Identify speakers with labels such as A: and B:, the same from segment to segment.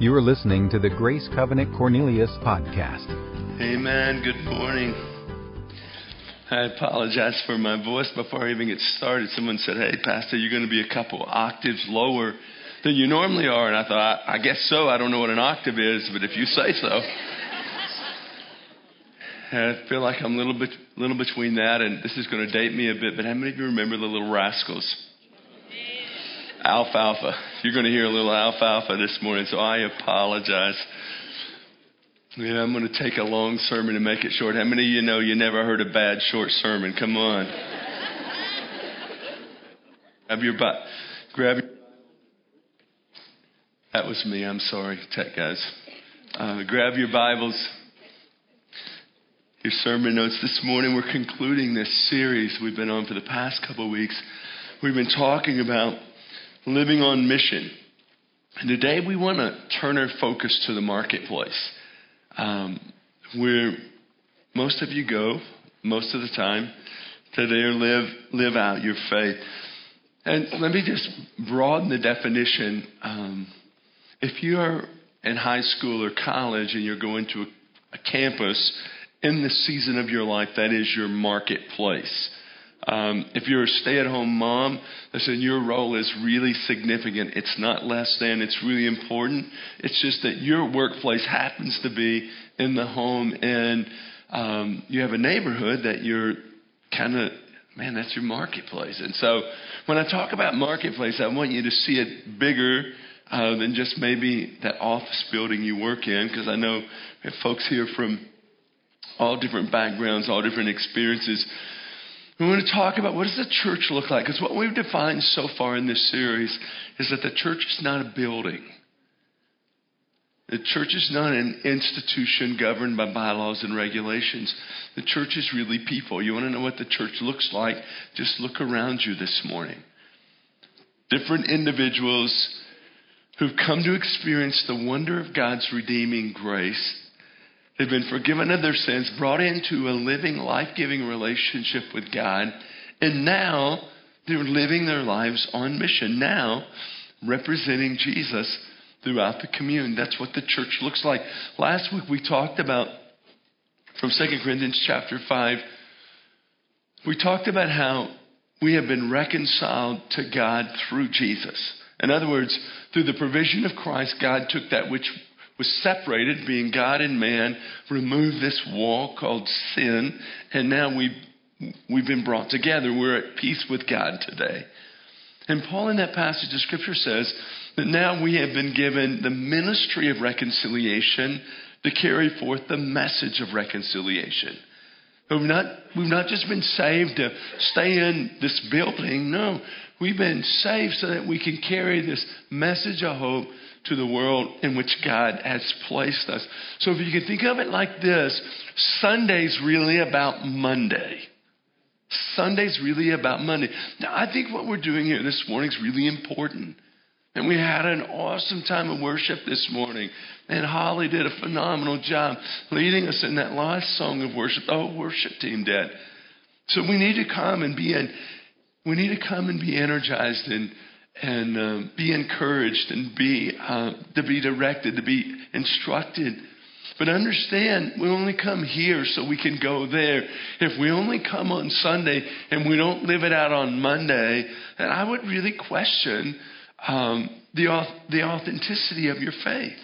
A: You are listening to the Grace Covenant Cornelius podcast.
B: Amen. Good morning. I apologize for my voice before I even get started. Someone said, Hey, Pastor, you're going to be a couple octaves lower than you normally are. And I thought, I, guess so. I don't know what an octave is, but if you say so. I feel like I'm a little bit, little between that, and this is going to date me a bit. But how many of you remember the Little Rascals? Alfalfa. You're going to hear a little alfalfa this morning, so I apologize. Yeah, I'm going to take a long sermon and make it short. How many of you know you never heard a bad short sermon? Come on. grab your butt. Grab your. That was me. I'm sorry, tech guys. Uh, grab your Bibles. Your sermon notes this morning. We're concluding this series we've been on for the past couple of weeks. We've been talking about living on mission. And today we want to turn our focus to the marketplace, um, where most of you go, most of the time, to there live live out your faith. And let me just broaden the definition. Um, if you are in high school or college and you're going to a, a campus in the season of your life, that is your marketplace. Um, if you're a stay at home mom, listen, your role is really significant. It's not less than, it's really important. It's just that your workplace happens to be in the home and um, you have a neighborhood that you're kind of, man, that's your marketplace. And so when I talk about marketplace, I want you to see it bigger. Uh, than just maybe that office building you work in, because I know we have folks here from all different backgrounds, all different experiences. We want to talk about what does the church look like? Because what we've defined so far in this series is that the church is not a building. The church is not an institution governed by bylaws and regulations. The church is really people. You want to know what the church looks like? Just look around you this morning. Different individuals who've come to experience the wonder of God's redeeming grace They've been forgiven of their sins, brought into a living, life giving relationship with God, and now they're living their lives on mission. Now, representing Jesus throughout the commune. That's what the church looks like. Last week we talked about from 2 Corinthians chapter 5, we talked about how we have been reconciled to God through Jesus. In other words, through the provision of Christ, God took that which was separated, being God and man, removed this wall called sin, and now we we've been brought together. We're at peace with God today. And Paul in that passage of scripture says that now we have been given the ministry of reconciliation to carry forth the message of reconciliation. We've not, we've not just been saved to stay in this building. No, we've been saved so that we can carry this message of hope to the world in which God has placed us. So if you can think of it like this, Sunday's really about Monday. Sunday's really about Monday. Now, I think what we're doing here this morning is really important. And we had an awesome time of worship this morning. And Holly did a phenomenal job leading us in that last song of worship. The whole worship team did. So we need to come and be in, we need to come and be energized and and um, be encouraged and be uh, to be directed, to be instructed. But understand, we only come here so we can go there. If we only come on Sunday and we don't live it out on Monday, then I would really question um, the the authenticity of your faith.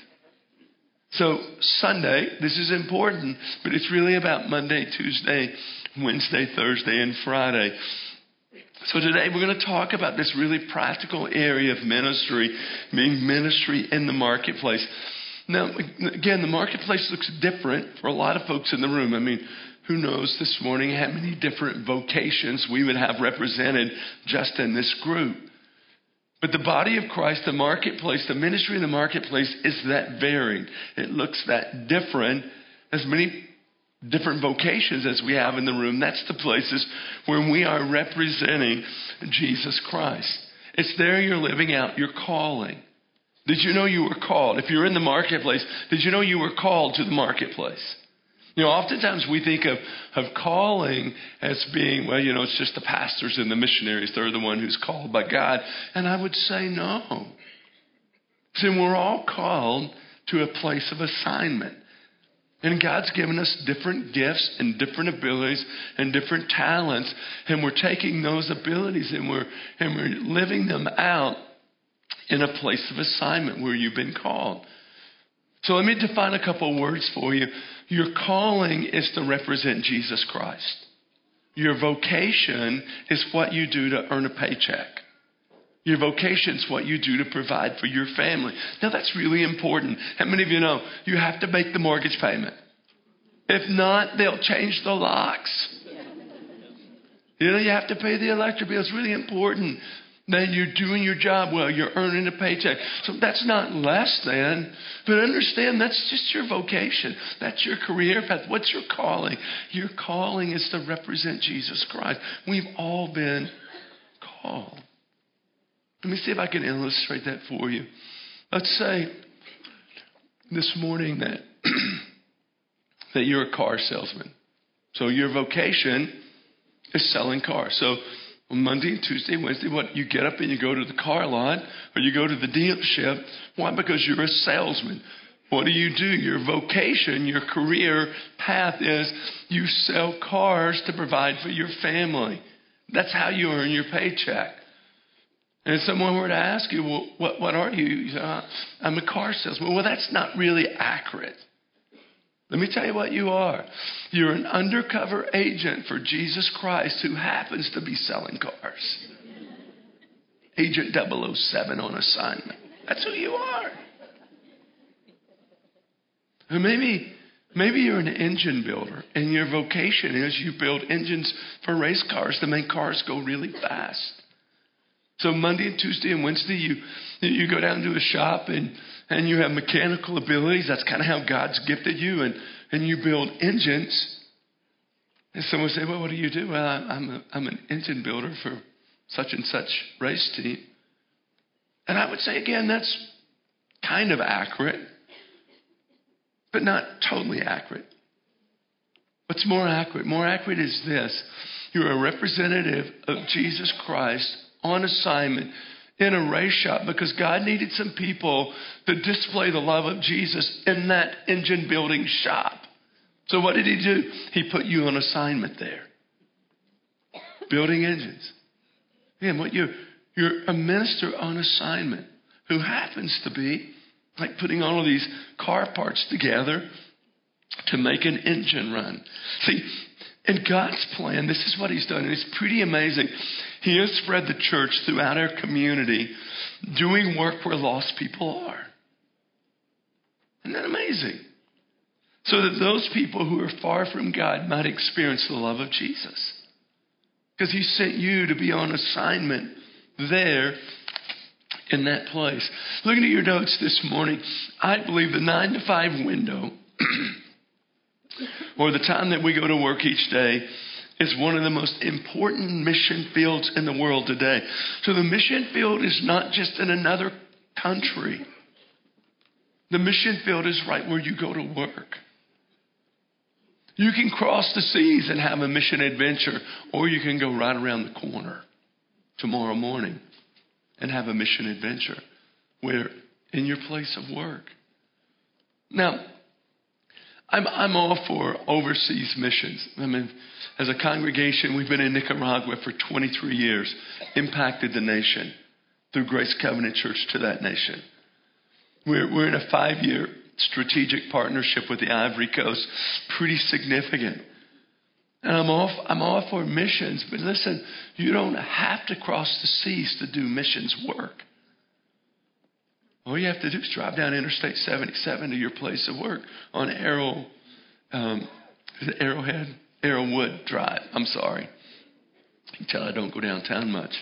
B: So Sunday, this is important, but it's really about Monday, Tuesday, Wednesday, Thursday, and Friday. So today we're going to talk about this really practical area of ministry, being ministry in the marketplace. Now, again, the marketplace looks different for a lot of folks in the room. I mean, who knows this morning how many different vocations we would have represented just in this group. But the body of Christ, the marketplace, the ministry in the marketplace is that varied. It looks that different as many different vocations as we have in the room. That's the places where we are representing Jesus Christ. It's there you're living out your calling. Did you know you were called? If you're in the marketplace, did you know you were called to the marketplace? You know, oftentimes we think of, of calling as being, well, you know, it's just the pastors and the missionaries. They're the one who's called by God. And I would say no. See, we're all called to a place of assignment. And God's given us different gifts and different abilities and different talents, and we're taking those abilities and we're and we're living them out in a place of assignment where you've been called. So let me define a couple words for you. Your calling is to represent Jesus Christ. Your vocation is what you do to earn a paycheck. Your vocation is what you do to provide for your family. Now, that's really important. How many of you know you have to make the mortgage payment? If not, they'll change the locks. You know, you have to pay the electric bill. It's really important that you're doing your job well, you're earning a paycheck. So that's not less than, but understand that's just your vocation. That's your career path. What's your calling? Your calling is to represent Jesus Christ. We've all been called. Let me see if I can illustrate that for you. Let's say this morning that that you're a car salesman. So your vocation is selling cars. So on Monday, Tuesday, Wednesday, what you get up and you go to the car lot or you go to the dealership. Why? Because you're a salesman. What do you do? Your vocation, your career path is you sell cars to provide for your family. That's how you earn your paycheck. And if someone were to ask you, well, what, what are you? you say, uh, I'm a car salesman. Well, that's not really accurate. Let me tell you what you are. You're an undercover agent for Jesus Christ who happens to be selling cars. Agent 007 on assignment. That's who you are. Or maybe, maybe you're an engine builder and your vocation is you build engines for race cars to make cars go really fast. So Monday and Tuesday and Wednesday, you you go down to a shop and and you have mechanical abilities. That's kind of how God's gifted you, and and you build engines. And someone say, "Well, what do you do?" Well, I'm a, I'm an engine builder for such and such race team. And I would say again, that's kind of accurate, but not totally accurate. What's more accurate? More accurate is this: you're a representative of Jesus Christ on assignment in a race shop because God needed some people to display the love of Jesus in that engine building shop. So what did he do? He put you on assignment there. Building engines. Yeah, what you you're a minister on assignment who happens to be like putting all of these car parts together to make an engine run. See, in God's plan, this is what He's done, and it's pretty amazing. He has spread the church throughout our community, doing work where lost people are. Isn't that amazing? So that those people who are far from God might experience the love of Jesus. Because He sent you to be on assignment there in that place. Looking at your notes this morning, I believe the 9 to 5 window or the time that we go to work each day is one of the most important mission fields in the world today. So the mission field is not just in another country. The mission field is right where you go to work. You can cross the seas and have a mission adventure, or you can go right around the corner tomorrow morning and have a mission adventure where in your place of work. Now, I'm, I'm all for overseas missions. I mean, as a congregation, we've been in Nicaragua for 23 years, impacted the nation through Grace Covenant Church to that nation. We're, we're in a five year strategic partnership with the Ivory Coast, pretty significant. And I'm all, I'm all for missions, but listen, you don't have to cross the seas to do missions work. All you have to do is drive down Interstate 77 to your place of work on Arrow, um, Arrowhead, Arrowood Drive. I'm sorry. You can tell I don't go downtown much.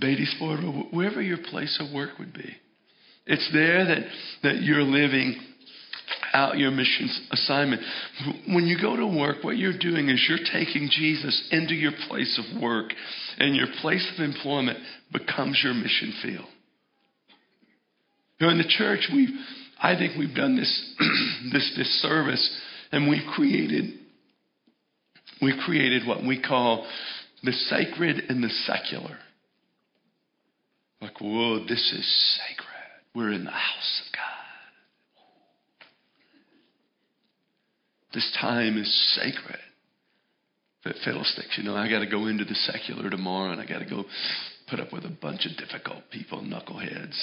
B: Beatties Ford, wherever your place of work would be. It's there that, that you're living out your mission assignment. When you go to work, what you're doing is you're taking Jesus into your place of work, and your place of employment becomes your mission field. Know, in the church, we I think we've done this this this service, and we've created we've created what we call the sacred and the secular. Like, whoa, this is sacred. We're in the house of God. This time is sacred. But fiddlesticks, you know, I got to go into the secular tomorrow and I got to go put up with a bunch of difficult people, knuckleheads.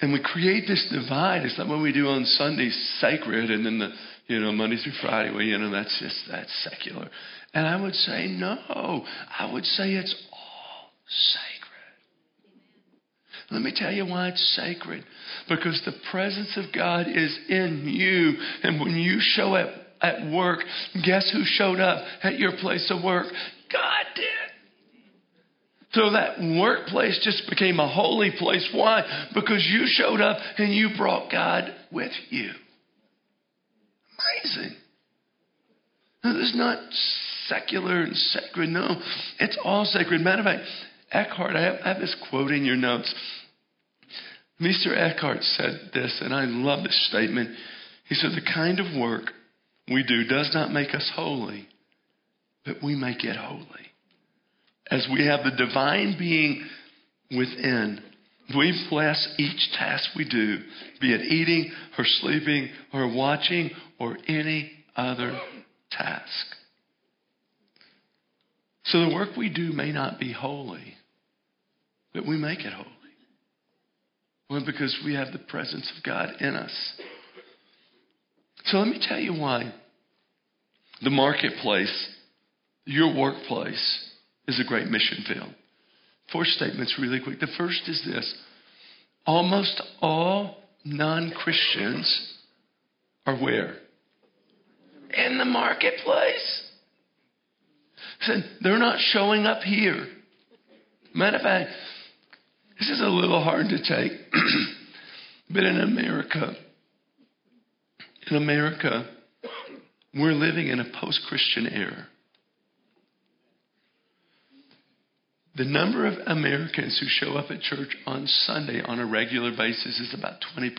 B: And we create this divide. It's like what we do on Sundays, sacred, and then the, you know, Monday through Friday, well, you know, that's just, that's secular. And I would say, no. I would say it's all sacred. Let me tell you why it's sacred. Because the presence of God is in you. And when you show up at work, guess who showed up at your place of work? God did. So that workplace just became a holy place. Why? Because you showed up and you brought God with you. Amazing. Now, this is not secular and sacred. No, it's all sacred. Matter of fact, Eckhart, I have, I have this quote in your notes. Mr. Eckhart said this, and I love this statement. He said, The kind of work we do does not make us holy, but we make it holy. As we have the divine being within, we bless each task we do, be it eating or sleeping or watching or any other task. So the work we do may not be holy, but we make it holy. Well, because we have the presence of God in us. So let me tell you why the marketplace, your workplace, is a great mission field. Four statements, really quick. The first is this almost all non Christians are where? In the marketplace. Said they're not showing up here. Matter of fact, this is a little hard to take, but in America, in America, we're living in a post Christian era. The number of Americans who show up at church on Sunday on a regular basis is about 20%.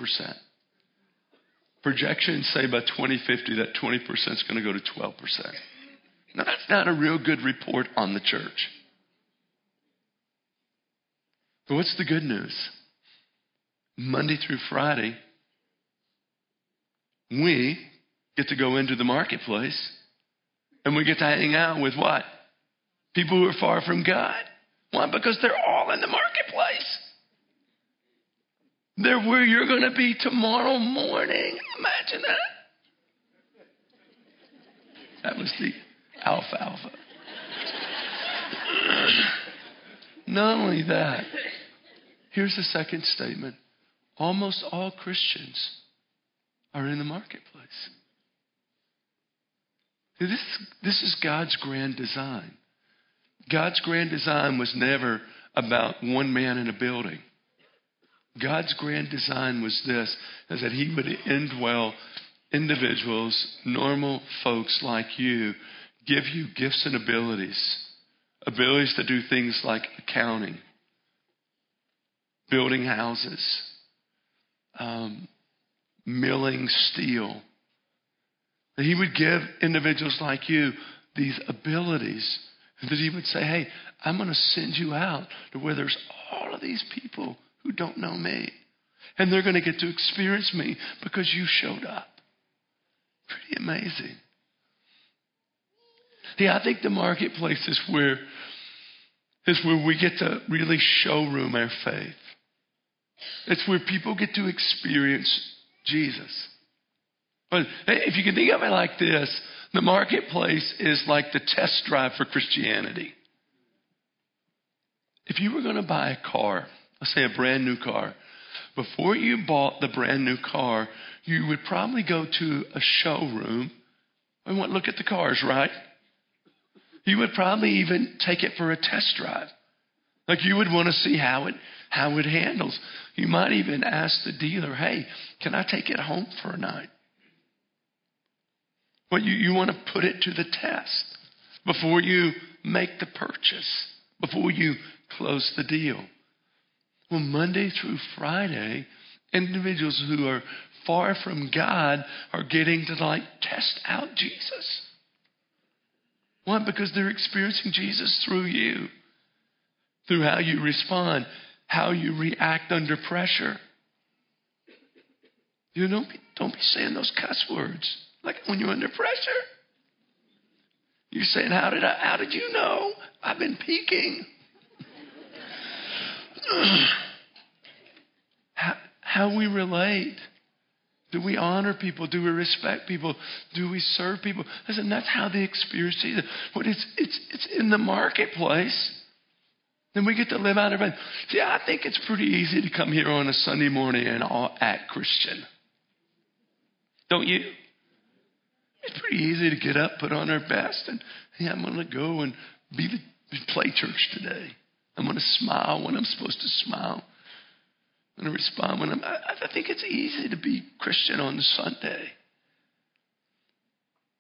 B: Projections say by 2050 that 20% is going to go to 12%. Now, that's not a real good report on the church. But what's the good news? Monday through Friday, we get to go into the marketplace and we get to hang out with what? People who are far from God. Why? Because they're all in the marketplace. They're where you're going to be tomorrow morning. Imagine that. That was the alfalfa. Not only that, here's the second statement almost all Christians are in the marketplace. This, this is God's grand design. God's grand design was never about one man in a building. God's grand design was this is that he would indwell individuals, normal folks like you, give you gifts and abilities, abilities to do things like accounting, building houses, um, milling steel. That he would give individuals like you these abilities. That he would say, hey, I'm going to send you out to where there's all of these people who don't know me. And they're going to get to experience me because you showed up. Pretty amazing. Yeah, I think the marketplace is where is where we get to really showroom our faith. It's where people get to experience Jesus. But if you can think of it like this, the marketplace is like the test drive for Christianity. If you were going to buy a car, let's say a brand new car, before you bought the brand new car, you would probably go to a showroom and want look at the cars, right? You would probably even take it for a test drive. Like you would want to see how it how it handles. You might even ask the dealer, hey, can I take it home for a night? Well, you, you want to put it to the test before you make the purchase, before you close the deal. Well, Monday through Friday, individuals who are far from God are getting to like test out Jesus. Why? Because they're experiencing Jesus through you. through how you respond, how you react under pressure. You don't be, don't be saying those cuss words like when you're under pressure. You're saying, "How did I? How did you know? I've been peeking." how, how we relate. Do we honor people? Do we respect people? Do we serve people? Listen, that's how the experience sees it. But it's it's it's in the marketplace. Then we get to live out of it. See, I think it's pretty easy to come here on a Sunday morning and all act Christian. Don't you? It's pretty easy to get up, put on our best, and hey, I'm going to go and be the play church today. I'm going to smile when I'm supposed to smile. I'm going to respond when I'm. I, I think it's easy to be Christian on Sunday.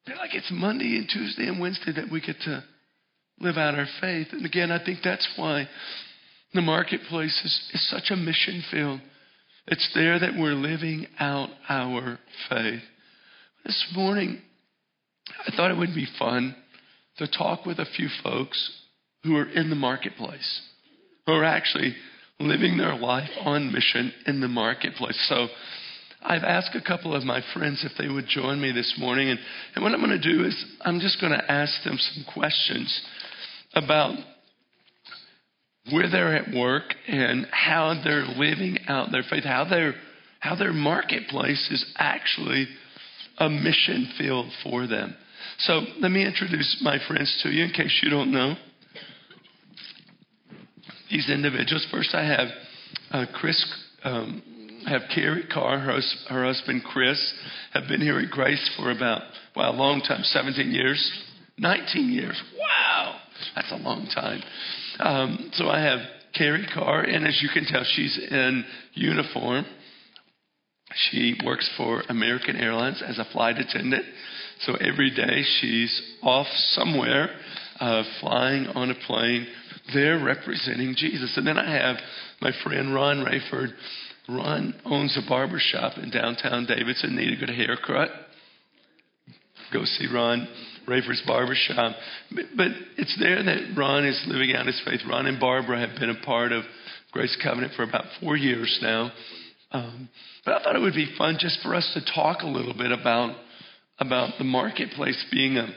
B: Feel like it's Monday and Tuesday and Wednesday that we get to live out our faith. And again, I think that's why the marketplace is, is such a mission field. It's there that we're living out our faith. This morning, I thought it would be fun to talk with a few folks who are in the marketplace, who are actually living their life on mission in the marketplace. So I've asked a couple of my friends if they would join me this morning. And, and what I'm going to do is I'm just going to ask them some questions about where they're at work and how they're living out their faith, how their how their marketplace is actually a mission field for them. So let me introduce my friends to you in case you don't know these individuals. First, I have uh, Chris. Um, I have Carrie Carr, her, her husband Chris, have been here at Grace for about well a long time, 17 years, 19 years. Wow, that's a long time. Um, so I have Carrie Carr, and as you can tell, she's in uniform. She works for American Airlines as a flight attendant. So every day she's off somewhere, uh, flying on a plane. They're representing Jesus. And then I have my friend Ron Rayford. Ron owns a barber shop in downtown Davidson. Need a good haircut? Go see Ron Rayford's barbershop. But, but it's there that Ron is living out his faith. Ron and Barbara have been a part of Grace Covenant for about four years now. Um, but I thought it would be fun just for us to talk a little bit about about the marketplace being a,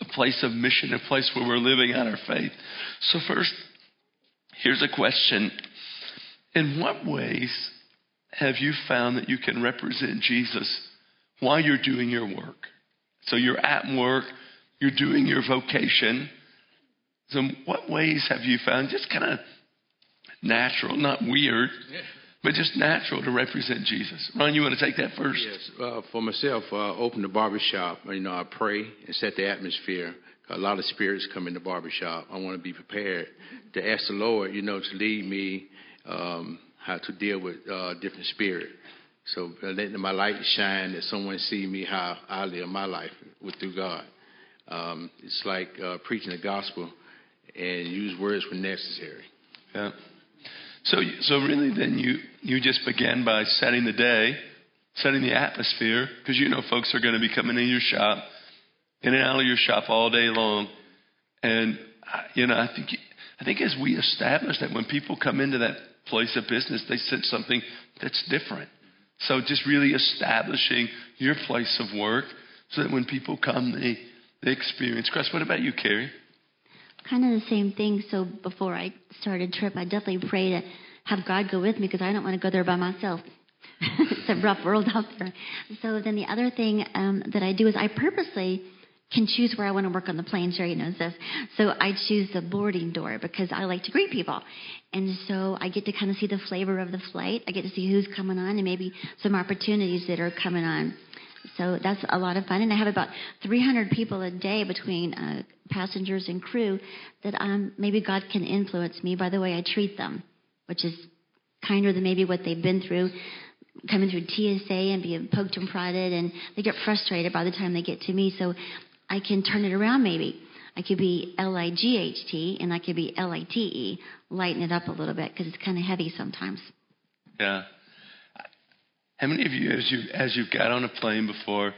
B: a place of mission, a place where we're living out our faith. So first, here's a question: In what ways have you found that you can represent Jesus while you're doing your work? So you're at work, you're doing your vocation. So, what ways have you found just kind of natural, not weird, but just natural to represent Jesus? Ron, you want to take that first?
C: Yes. Uh, for myself, uh, open the barbershop. You know, I pray and set the atmosphere. A lot of spirits come in the barbershop. I want to be prepared to ask the Lord, you know, to lead me um, how to deal with uh, different spirit. So uh, letting my light shine that someone see me how I live my life with through God. Um, it's like uh, preaching the gospel and use words when necessary.
B: Yeah. So, so really, then you you just began by setting the day, setting the atmosphere, because you know folks are going to be coming in your shop, in and out of your shop all day long, and you know I think I think as we establish that when people come into that place of business, they sense something that's different. So just really establishing your place of work so that when people come, they, they experience Christ. What about you, Carrie?
D: Kind of the same thing. So before I started trip, I definitely pray to have God go with me because I don't want to go there by myself. it's a rough world out there. So then the other thing um, that I do is I purposely can choose where I want to work on the plane. Sherry knows this. So I choose the boarding door because I like to greet people. And so I get to kind of see the flavor of the flight. I get to see who's coming on and maybe some opportunities that are coming on. So that's a lot of fun. And I have about 300 people a day between uh, passengers and crew that um, maybe God can influence me by the way I treat them, which is kinder than maybe what they've been through coming through TSA and being poked and prodded, and they get frustrated by the time they get to me. So I can turn it around maybe. I could be L I G H T and I could be L I T E, lighten it up a little bit because it's kind of heavy sometimes.
B: Yeah. How many of you, as you as you've got on a plane before,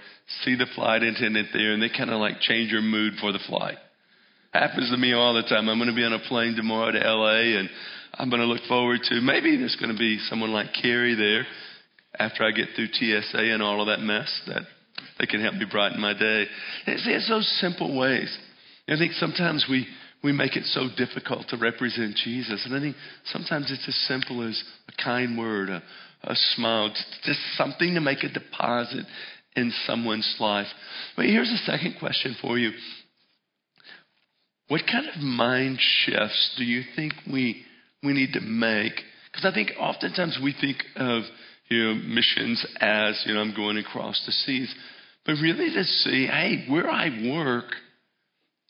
B: see the flight attendant there, and they kind of like change your mood for the flight? happens to me all the time. I'm going to be on a plane tomorrow to LA, and I'm going to look forward to maybe there's going to be someone like Carrie there after I get through TSA and all of that mess that they can help me brighten my day. It's, it's those simple ways. I think sometimes we we make it so difficult to represent Jesus, and I think sometimes it's as simple as a kind word, a, a smile, just something to make a deposit in someone's life. But here's a second question for you. What kind of mind shifts do you think we we need to make? Because I think oftentimes we think of you know missions as you know I'm going across the seas, but really to see, hey, where I work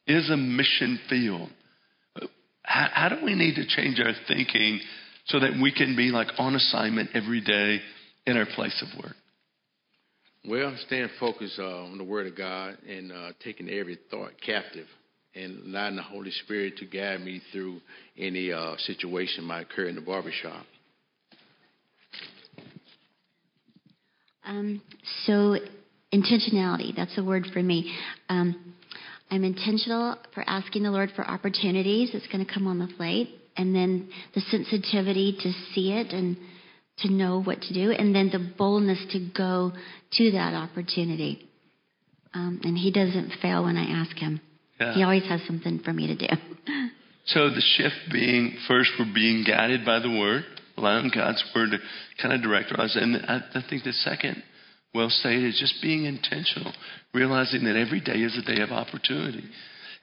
B: is a mission field. How, how do we need to change our thinking so that we can be like on assignment every day in our place of work?
C: Well, staying focused uh, on the Word of God and uh, taking every thought captive and allowing the Holy Spirit to guide me through any uh, situation might occur in the barbershop.
D: Um, so, intentionality, that's a word for me. Um, I'm intentional for asking the Lord for opportunities It's going to come on the plate, and then the sensitivity to see it and to know what to do, and then the boldness to go to that opportunity. Um, and He doesn't fail when I ask Him.
B: Yeah.
D: He always has something for me to do.
B: So the shift being first, we're being guided by the Word, allowing God's Word to kind of direct us. And I, I think the second, well stated, is just being intentional, realizing that every day is a day of opportunity.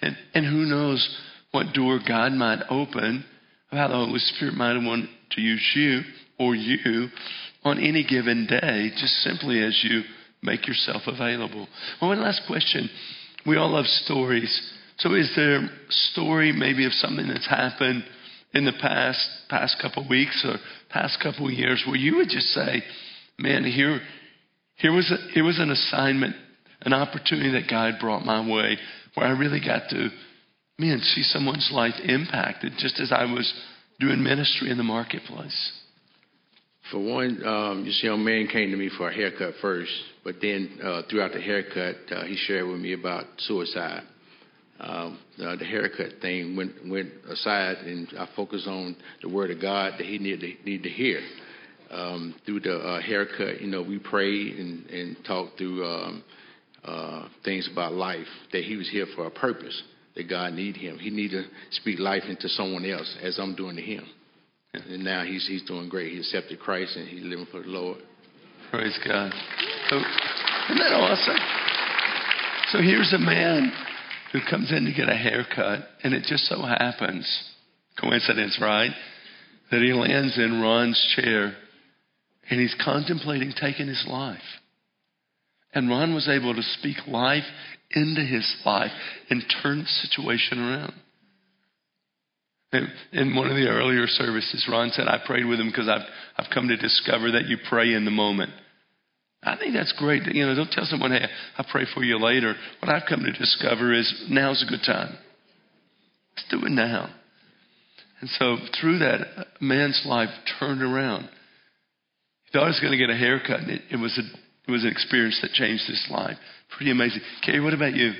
B: And, and who knows what door God might open, how the Holy Spirit might want to use you or you on any given day, just simply as you make yourself available. Well, one last question. We all love stories. So is there a story maybe of something that's happened in the past past couple of weeks or past couple of years where you would just say, Man, here here was a, here was an assignment, an opportunity that God brought my way where I really got to man, see someone's life impacted just as I was doing ministry in the marketplace.
C: For one, um, this young man came to me for a haircut first, but then uh, throughout the haircut, uh, he shared with me about suicide. Um, uh, the haircut thing went went aside, and I focused on the word of God that he needed to, need to hear. Um, through the uh, haircut, you know, we prayed and, and talked through um, uh, things about life. That he was here for a purpose. That God need him. He need to speak life into someone else, as I'm doing to him. And now he's he's doing great. He accepted Christ and he's living for the Lord.
B: Praise God. So, isn't that awesome? So here's a man who comes in to get a haircut, and it just so happens, coincidence, right, that he lands in Ron's chair and he's contemplating taking his life. And Ron was able to speak life into his life and turn the situation around. In one of the earlier services, Ron said, I prayed with him because I've, I've come to discover that you pray in the moment. I think that's great. You know, don't tell someone, hey, I'll pray for you later. What I've come to discover is now's a good time. Let's do it now. And so through that, man's life turned around. He thought he was going to get a haircut, and it, it was a, it was an experience that changed his life. Pretty amazing. Kay, what about you?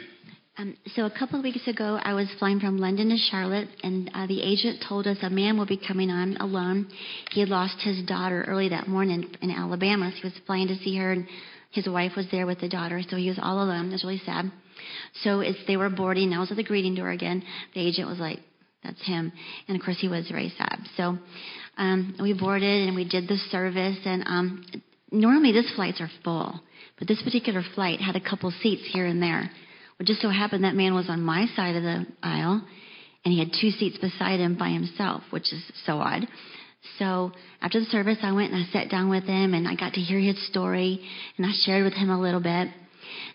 D: Um, so a couple of weeks ago, I was flying from London to Charlotte, and uh, the agent told us a man will be coming on alone. He had lost his daughter early that morning in Alabama, so he was flying to see her, and his wife was there with the daughter, so he was all alone. It was really sad. So as they were boarding, I was at the greeting door again. The agent was like, "That's him," and of course he was very sad. So um, we boarded and we did the service, and um, normally these flights are full, but this particular flight had a couple seats here and there. It just so happened that man was on my side of the aisle, and he had two seats beside him by himself, which is so odd. So after the service, I went and I sat down with him, and I got to hear his story, and I shared with him a little bit.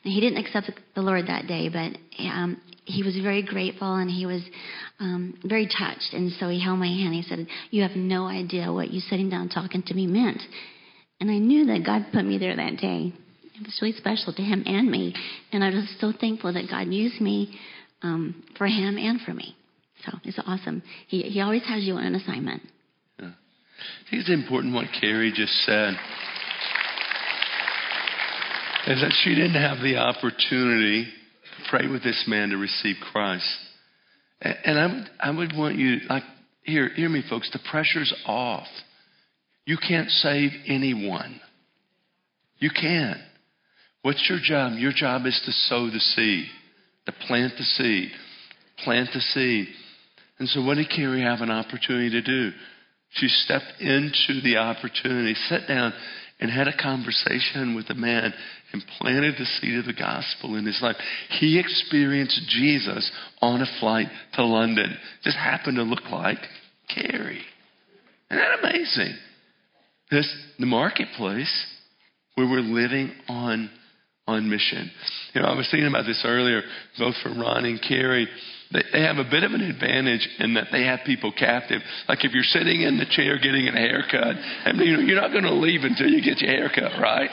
D: He didn't accept the Lord that day, but um, he was very grateful and he was um, very touched. And so he held my hand. And he said, "You have no idea what you sitting down talking to me meant." And I knew that God put me there that day it was really special to him and me. And I was so thankful that God used me um, for him and for me. So it's awesome. He, he always has you on an assignment.
B: Yeah. I think it's important what Carrie just said. Is that she didn't have the opportunity to pray with this man to receive Christ. And I would, I would want you, like, hear, hear me, folks. The pressure's off. You can't save anyone. You can't. What's your job? Your job is to sow the seed, to plant the seed, plant the seed. And so, what did Carrie have an opportunity to do? She stepped into the opportunity, sat down, and had a conversation with a man and planted the seed of the gospel in his life. He experienced Jesus on a flight to London. Just happened to look like Carrie. Isn't that amazing? This the marketplace where we're living on on mission. You know, I was thinking about this earlier, both for Ron and Carrie. They they have a bit of an advantage in that they have people captive. Like if you're sitting in the chair getting a haircut, I mean, you're not going to leave until you get your haircut, right?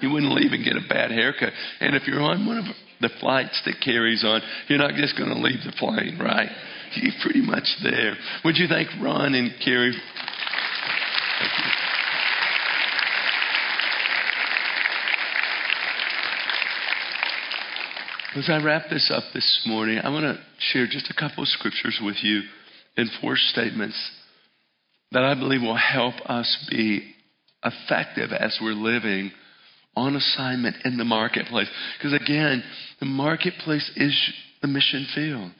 B: You wouldn't leave and get a bad haircut. And if you're on one of the flights that Carrie's on, you're not just going to leave the plane, right? You're pretty much there. Would you thank Ron and Carrie? As I wrap this up this morning, I want to share just a couple of scriptures with you in four statements that I believe will help us be effective as we're living on assignment in the marketplace. Because again, the marketplace is the mission field.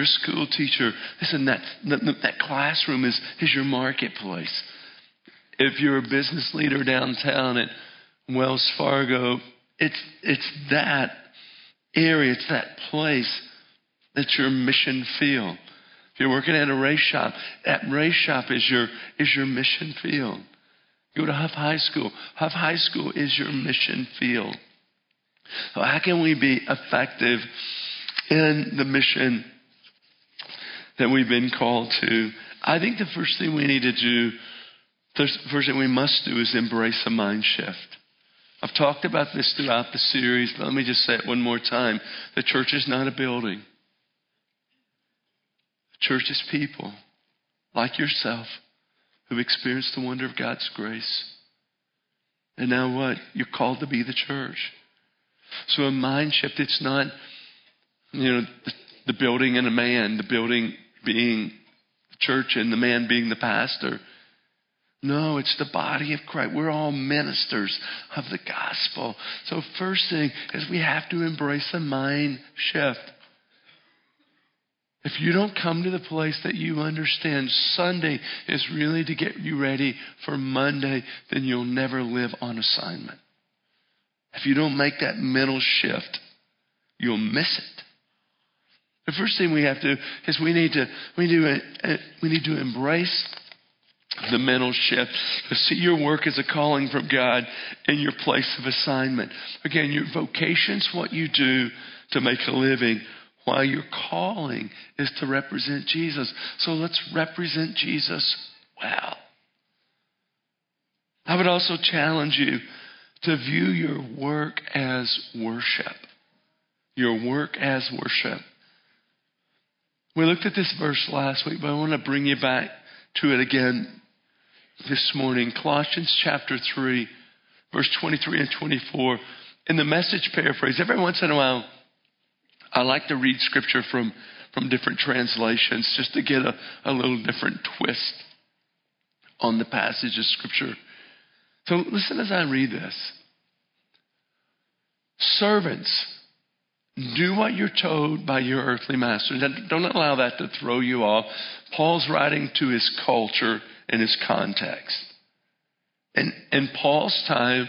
B: A school teacher, listen, that, that classroom is, is your marketplace. If you're a business leader downtown at Wells Fargo, it's, it's that area, it's that place that's your mission field. If you're working at a race shop, that race shop is your, is your mission field. Go to Hough High School. Hough High School is your mission field. So how can we be effective in the mission that we've been called to? I think the first thing we need to do, the first thing we must do is embrace a mind shift. I've talked about this throughout the series, but let me just say it one more time. The church is not a building. The church is people like yourself who've experienced the wonder of God's grace. And now what? You're called to be the church. So a mind shift, it's not, you know, the, the building and a man, the building being the church and the man being the pastor. No, it's the body of Christ. We're all ministers of the gospel. So, first thing is we have to embrace a mind shift. If you don't come to the place that you understand Sunday is really to get you ready for Monday, then you'll never live on assignment. If you don't make that mental shift, you'll miss it. The first thing we have to do is we need to we need to, uh, we need to embrace the mental shift to see your work as a calling from God in your place of assignment. Again, your vocation's what you do to make a living, while your calling is to represent Jesus. So let's represent Jesus well. I would also challenge you to view your work as worship. Your work as worship. We looked at this verse last week, but I want to bring you back to it again this morning. Colossians chapter 3, verse 23 and 24. In the message paraphrase, every once in a while, I like to read scripture from, from different translations just to get a, a little different twist on the passage of scripture. So listen as I read this. Servants, do what you're told by your earthly master. Don't allow that to throw you off. Paul's writing to his culture and his context. And in Paul's time,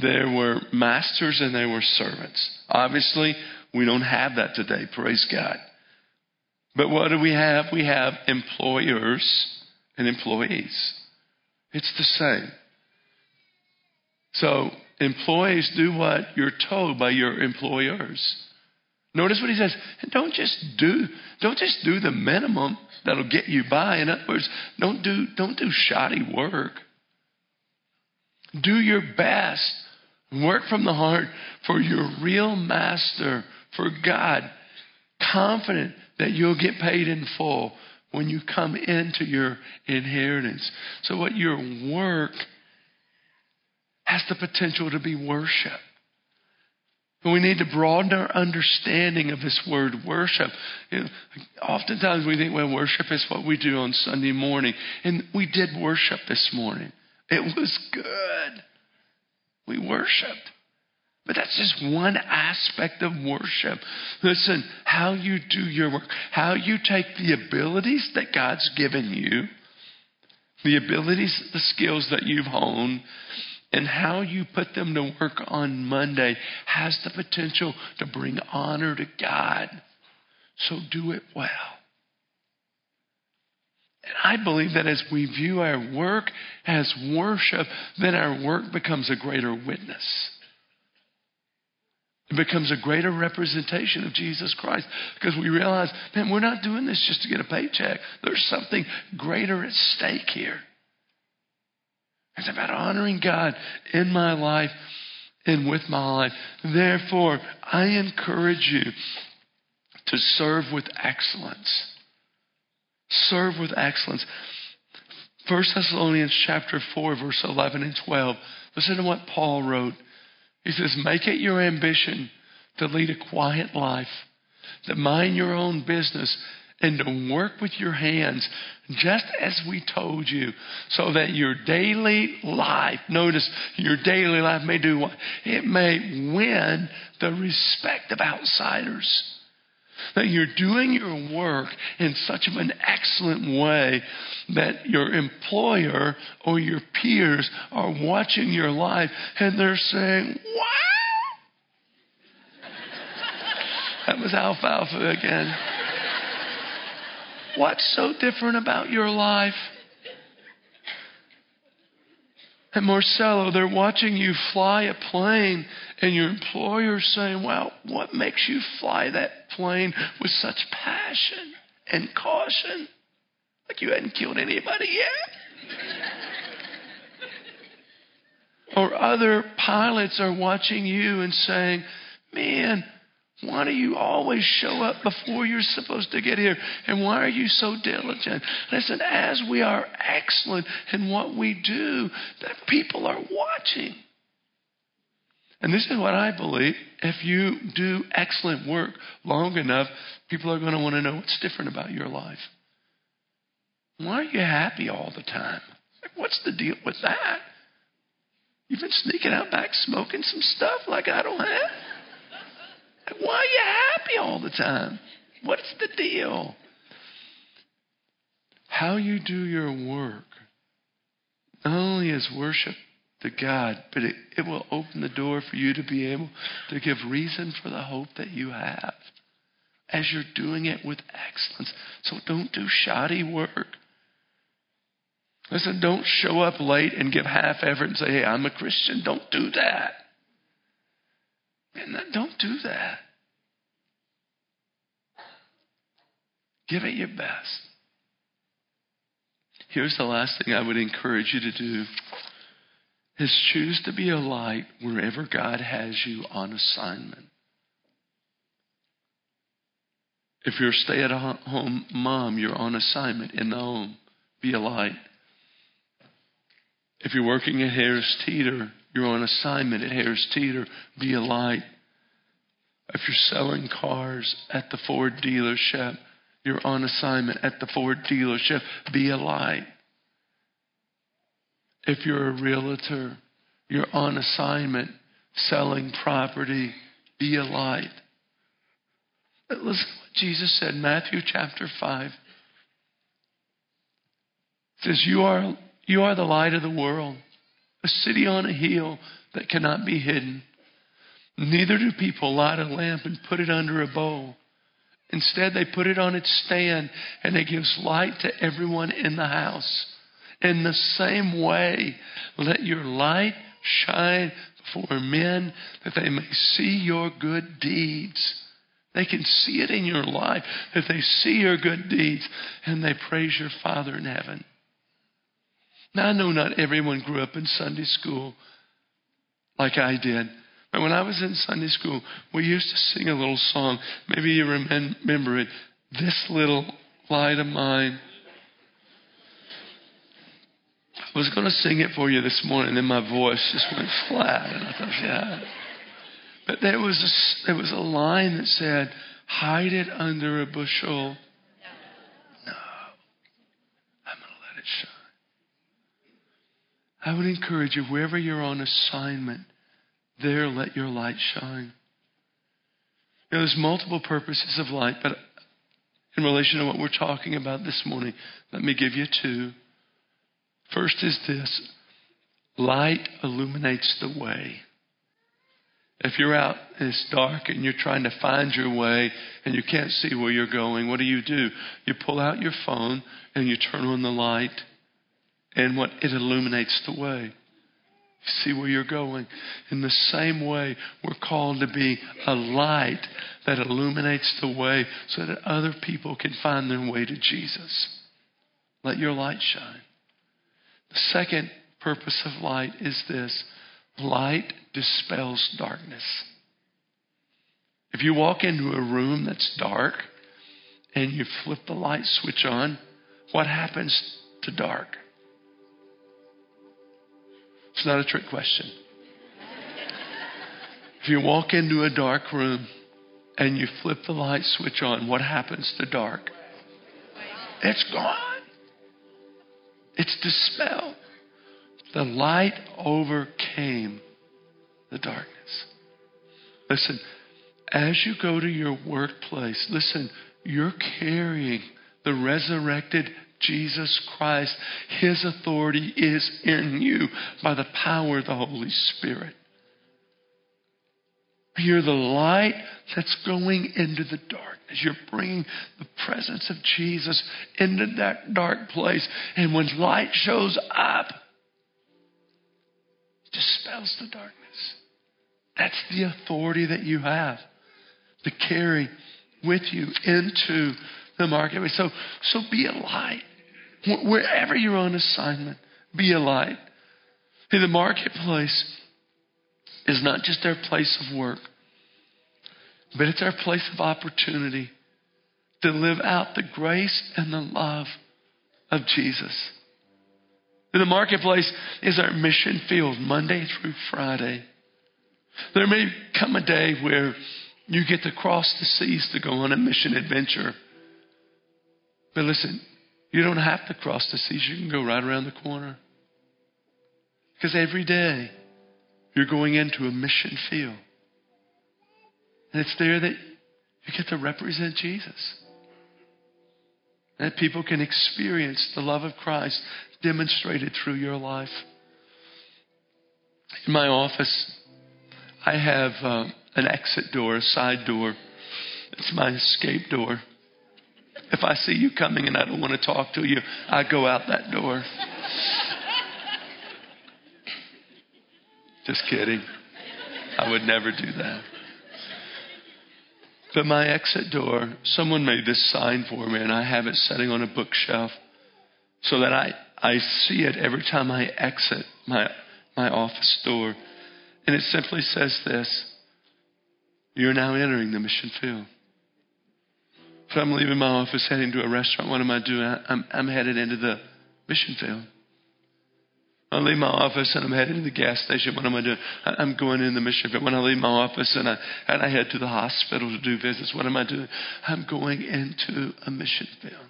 B: there were masters and there were servants. Obviously, we don't have that today, praise God. But what do we have? We have employers and employees. It's the same. So, employees do what you're told by your employers. Notice what he says. Don't just do, don't just do the minimum that'll get you by. In other words, don't do, don't do shoddy work. Do your best. Work from the heart for your real master, for God, confident that you'll get paid in full when you come into your inheritance. So, what your work has the potential to be worship. We need to broaden our understanding of this word worship. You know, oftentimes we think, well, worship is what we do on Sunday morning. And we did worship this morning. It was good. We worshiped. But that's just one aspect of worship. Listen, how you do your work, how you take the abilities that God's given you, the abilities, the skills that you've honed, and how you put them to work on Monday has the potential to bring honor to God. So do it well. And I believe that as we view our work as worship, then our work becomes a greater witness. It becomes a greater representation of Jesus Christ because we realize, man, we're not doing this just to get a paycheck. There's something greater at stake here. It's about honoring God in my life and with my life. Therefore, I encourage you to serve with excellence. Serve with excellence. 1 Thessalonians chapter 4, verse 11 and 12. Listen to what Paul wrote. He says, Make it your ambition to lead a quiet life, to mind your own business, and to work with your hands, just as we told you, so that your daily life, notice your daily life may do what? It may win the respect of outsiders. That you're doing your work in such of an excellent way that your employer or your peers are watching your life and they're saying, Wow! that was alfalfa again. What's so different about your life? And Marcelo, they're watching you fly a plane, and your employer's saying, Well, what makes you fly that plane with such passion and caution? Like you hadn't killed anybody yet. or other pilots are watching you and saying, Man, why do you always show up before you're supposed to get here? And why are you so diligent? Listen, as we are excellent in what we do, that people are watching. And this is what I believe. If you do excellent work long enough, people are going to want to know what's different about your life. Why are you happy all the time? What's the deal with that? You've been sneaking out back smoking some stuff like I don't have? Why are you happy all the time? What's the deal? How you do your work not only is worship to God, but it, it will open the door for you to be able to give reason for the hope that you have as you're doing it with excellence. So don't do shoddy work. Listen, don't show up late and give half effort and say, hey, I'm a Christian. Don't do that. And don't do that. Give it your best. Here's the last thing I would encourage you to do is choose to be a light wherever God has you on assignment. If you're a stay at home mom, you're on assignment in the home. Be a light. If you're working at Harris Teeter, you're on assignment at Harris Teeter. Be a light. If you're selling cars at the Ford dealership, you're on assignment at the Ford dealership. Be a light. If you're a realtor, you're on assignment selling property. Be a light. Listen to what Jesus said, in Matthew chapter 5. It says, You are, you are the light of the world, a city on a hill that cannot be hidden. Neither do people light a lamp and put it under a bowl. Instead, they put it on its stand and it gives light to everyone in the house. In the same way, let your light shine before men that they may see your good deeds. They can see it in your life, that they see your good deeds and they praise your Father in heaven. Now, I know not everyone grew up in Sunday school like I did. But when I was in Sunday school, we used to sing a little song. Maybe you remember it. This little light of mine. I was going to sing it for you this morning, and then my voice just went flat. And I thought, yeah. But there was a, there was a line that said, hide it under a bushel. No. I'm going to let it shine. I would encourage you, wherever you're on assignment, there let your light shine. You know, there's multiple purposes of light, but in relation to what we're talking about this morning, let me give you two. First is this light illuminates the way. If you're out and it's dark and you're trying to find your way and you can't see where you're going, what do you do? You pull out your phone and you turn on the light, and what it illuminates the way. See where you're going. In the same way, we're called to be a light that illuminates the way so that other people can find their way to Jesus. Let your light shine. The second purpose of light is this light dispels darkness. If you walk into a room that's dark and you flip the light switch on, what happens to dark? It's not a trick question. If you walk into a dark room and you flip the light switch on, what happens to dark? It's gone. It's dispelled. The light overcame the darkness. Listen, as you go to your workplace, listen, you're carrying the resurrected Jesus Christ. His authority is in you by the power of the Holy Spirit. You're the light that's going into the darkness. You're bringing the presence of Jesus into that dark place. And when light shows up, it dispels the darkness. That's the authority that you have to carry with you into the marketplace. So, so be a light. Wherever you're on assignment, be a light. See, the marketplace is not just our place of work, but it's our place of opportunity to live out the grace and the love of Jesus. The marketplace is our mission field Monday through Friday. There may come a day where you get to cross the seas to go on a mission adventure. But listen, you don't have to cross the seas. You can go right around the corner. Because every day you're going into a mission field. And it's there that you get to represent Jesus. And that people can experience the love of Christ demonstrated through your life. In my office, I have uh, an exit door, a side door. It's my escape door. If I see you coming and I don't want to talk to you, I go out that door. Just kidding. I would never do that. But my exit door, someone made this sign for me, and I have it sitting on a bookshelf so that I, I see it every time I exit my, my office door. And it simply says this You're now entering the mission field. If I'm leaving my office heading to a restaurant, what am I doing? I'm, I'm headed into the mission field. I leave my office and I'm headed to the gas station. What am I doing? I'm going in the mission field. When I leave my office and I, and I head to the hospital to do visits, what am I doing? I'm going into a mission field.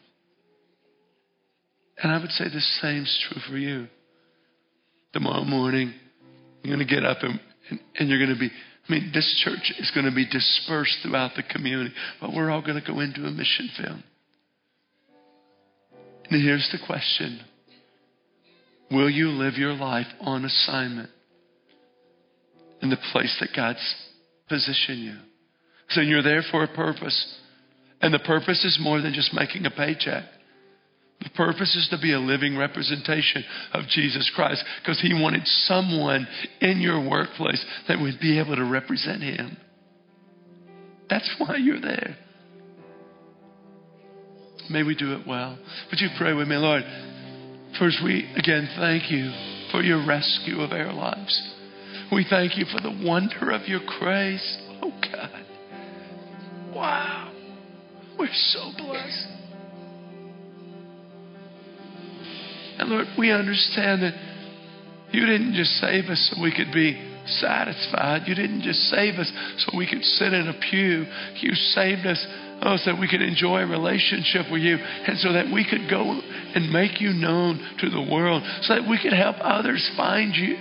B: And I would say the same is true for you. Tomorrow morning, you're going to get up and, and, and you're going to be I mean, this church is going to be dispersed throughout the community, but we're all going to go into a mission field. And here's the question Will you live your life on assignment in the place that God's positioned you? So you're there for a purpose. And the purpose is more than just making a paycheck. The purpose is to be a living representation of Jesus Christ because he wanted someone in your workplace that would be able to represent him. That's why you're there. May we do it well. Would you pray with me, Lord? First, we again thank you for your rescue of our lives. We thank you for the wonder of your grace. Oh, God. Wow. We're so blessed. And Lord, we understand that you didn't just save us so we could be satisfied. You didn't just save us so we could sit in a pew. You saved us oh, so that we could enjoy a relationship with you and so that we could go and make you known to the world, so that we could help others find you.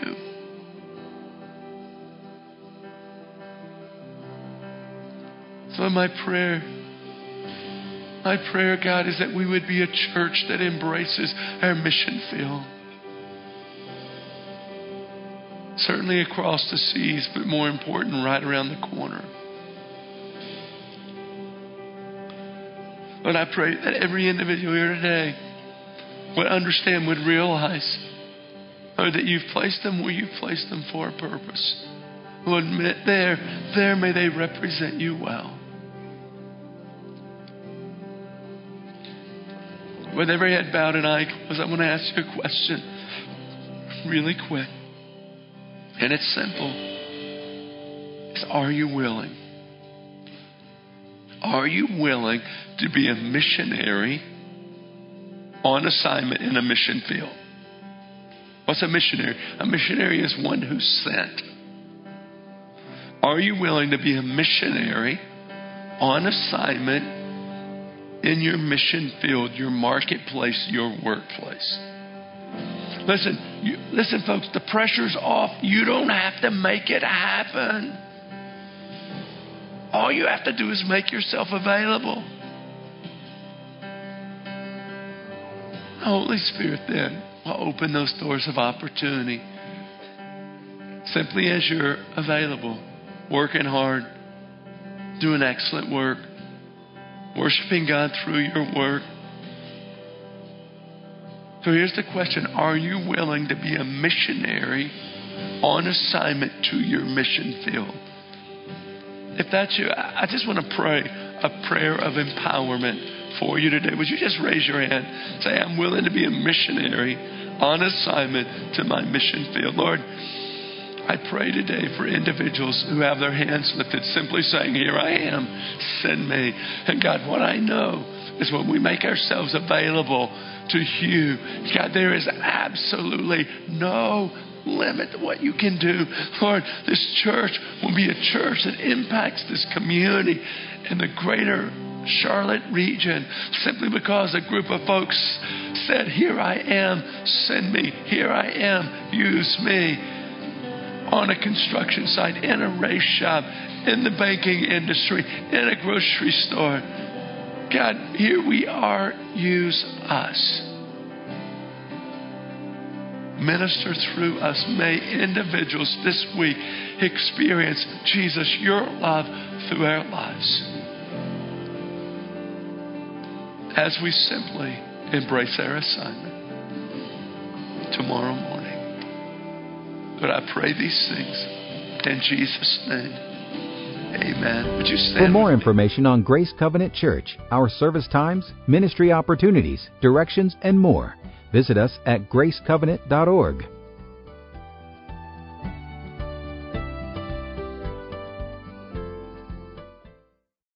B: So, my prayer, my prayer, God, is that we would be a church that embraces our mission field. Certainly across the seas, but more important, right around the corner. But I pray that every individual here today would understand, would realize, or that you've placed them where you've placed them for a purpose. Admit there, there may they represent you well. With every head bowed and eye closed, I want to ask you a question really quick. And it's simple. It's are you willing? Are you willing to be a missionary on assignment in a mission field? What's a missionary? A missionary is one who's sent. Are you willing to be a missionary on assignment in your mission field, your marketplace, your workplace? Listen, you, listen, folks, the pressure's off. You don't have to make it happen. All you have to do is make yourself available. Holy Spirit then will open those doors of opportunity. Simply as you're available, working hard, doing excellent work, worshiping God through your work. So here's the question Are you willing to be a missionary on assignment to your mission field? If that's you, I just want to pray a prayer of empowerment for you today. Would you just raise your hand? Say, I'm willing to be a missionary on assignment to my mission field. Lord, I pray today for individuals who have their hands lifted, simply saying, Here I am, send me. And God, what I know is when we make ourselves available to you, God, there is absolutely no limit to what you can do. Lord, this church will be a church that impacts this community and the greater Charlotte region simply because a group of folks said, Here I am, send me. Here I am, use me. On a construction site, in a race shop, in the banking industry, in a grocery store. God, here we are, use us minister through us. May individuals this week experience Jesus, your love through our lives. As we simply embrace our assignment tomorrow morning. But I pray these things in Jesus' name. Amen. Would you stand
A: For more information on Grace Covenant Church, our service times, ministry opportunities, directions, and more, visit us at gracecovenant.org.